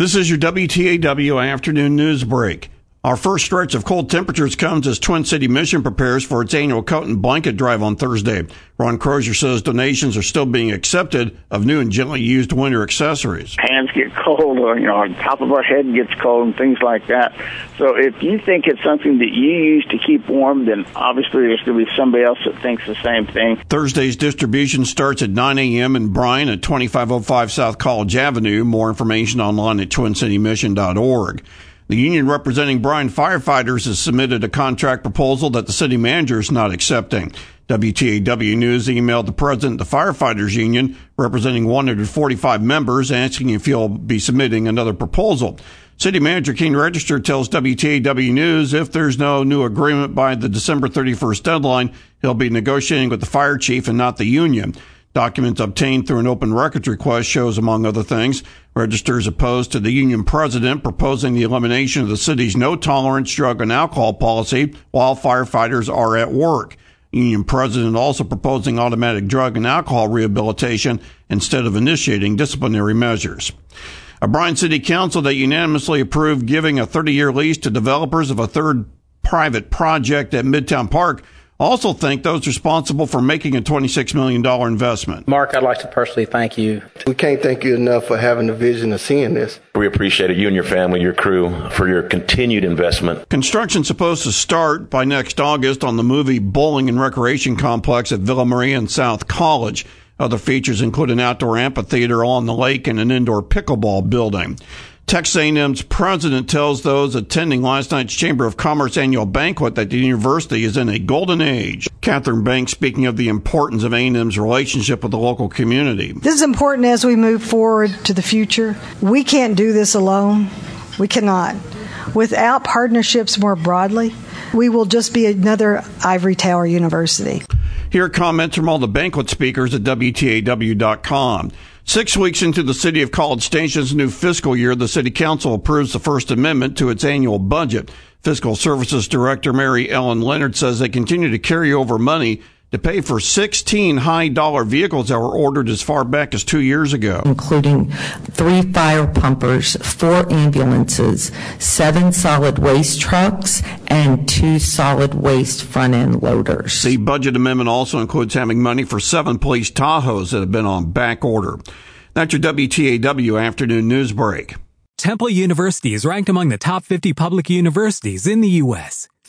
This is your WTAW afternoon news break. Our first stretch of cold temperatures comes as Twin City Mission prepares for its annual coat and blanket drive on Thursday. Ron Crozier says donations are still being accepted of new and gently used winter accessories. Hands get cold, or you know, on top of our head gets cold, and things like that. So if you think it's something that you use to keep warm, then obviously there's going to be somebody else that thinks the same thing. Thursday's distribution starts at 9 a.m. in Bryan at 2505 South College Avenue. More information online at twincitymission.org. The union representing Bryan firefighters has submitted a contract proposal that the city manager is not accepting. WTAW News emailed the president of the firefighters union, representing 145 members, asking if he'll be submitting another proposal. City manager Kean Register tells WTAW News if there's no new agreement by the December 31st deadline, he'll be negotiating with the fire chief and not the union. Documents obtained through an open records request shows, among other things, registers opposed to the union president proposing the elimination of the city's no tolerance drug and alcohol policy while firefighters are at work. Union president also proposing automatic drug and alcohol rehabilitation instead of initiating disciplinary measures. A Bryan City Council that unanimously approved giving a 30 year lease to developers of a third private project at Midtown Park also thank those responsible for making a $26 million investment. Mark, I'd like to personally thank you. We can't thank you enough for having the vision of seeing this. We appreciate it, you and your family, your crew, for your continued investment. Construction's supposed to start by next August on the movie Bowling and Recreation Complex at Villa Maria and South College. Other features include an outdoor amphitheater on the lake and an indoor pickleball building. Texas A&M's president tells those attending last night's Chamber of Commerce annual banquet that the university is in a golden age. Katherine Banks speaking of the importance of A&M's relationship with the local community. This is important as we move forward to the future. We can't do this alone. We cannot. Without partnerships more broadly, we will just be another ivory tower university. Here are comments from all the banquet speakers at WTAW.com. Six weeks into the City of College Station's new fiscal year, the City Council approves the First Amendment to its annual budget. Fiscal Services Director Mary Ellen Leonard says they continue to carry over money to pay for 16 high dollar vehicles that were ordered as far back as two years ago. Including three fire pumpers, four ambulances, seven solid waste trucks, and two solid waste front end loaders. The budget amendment also includes having money for seven police Tahoes that have been on back order. That's your WTAW afternoon news break. Temple University is ranked among the top 50 public universities in the U.S.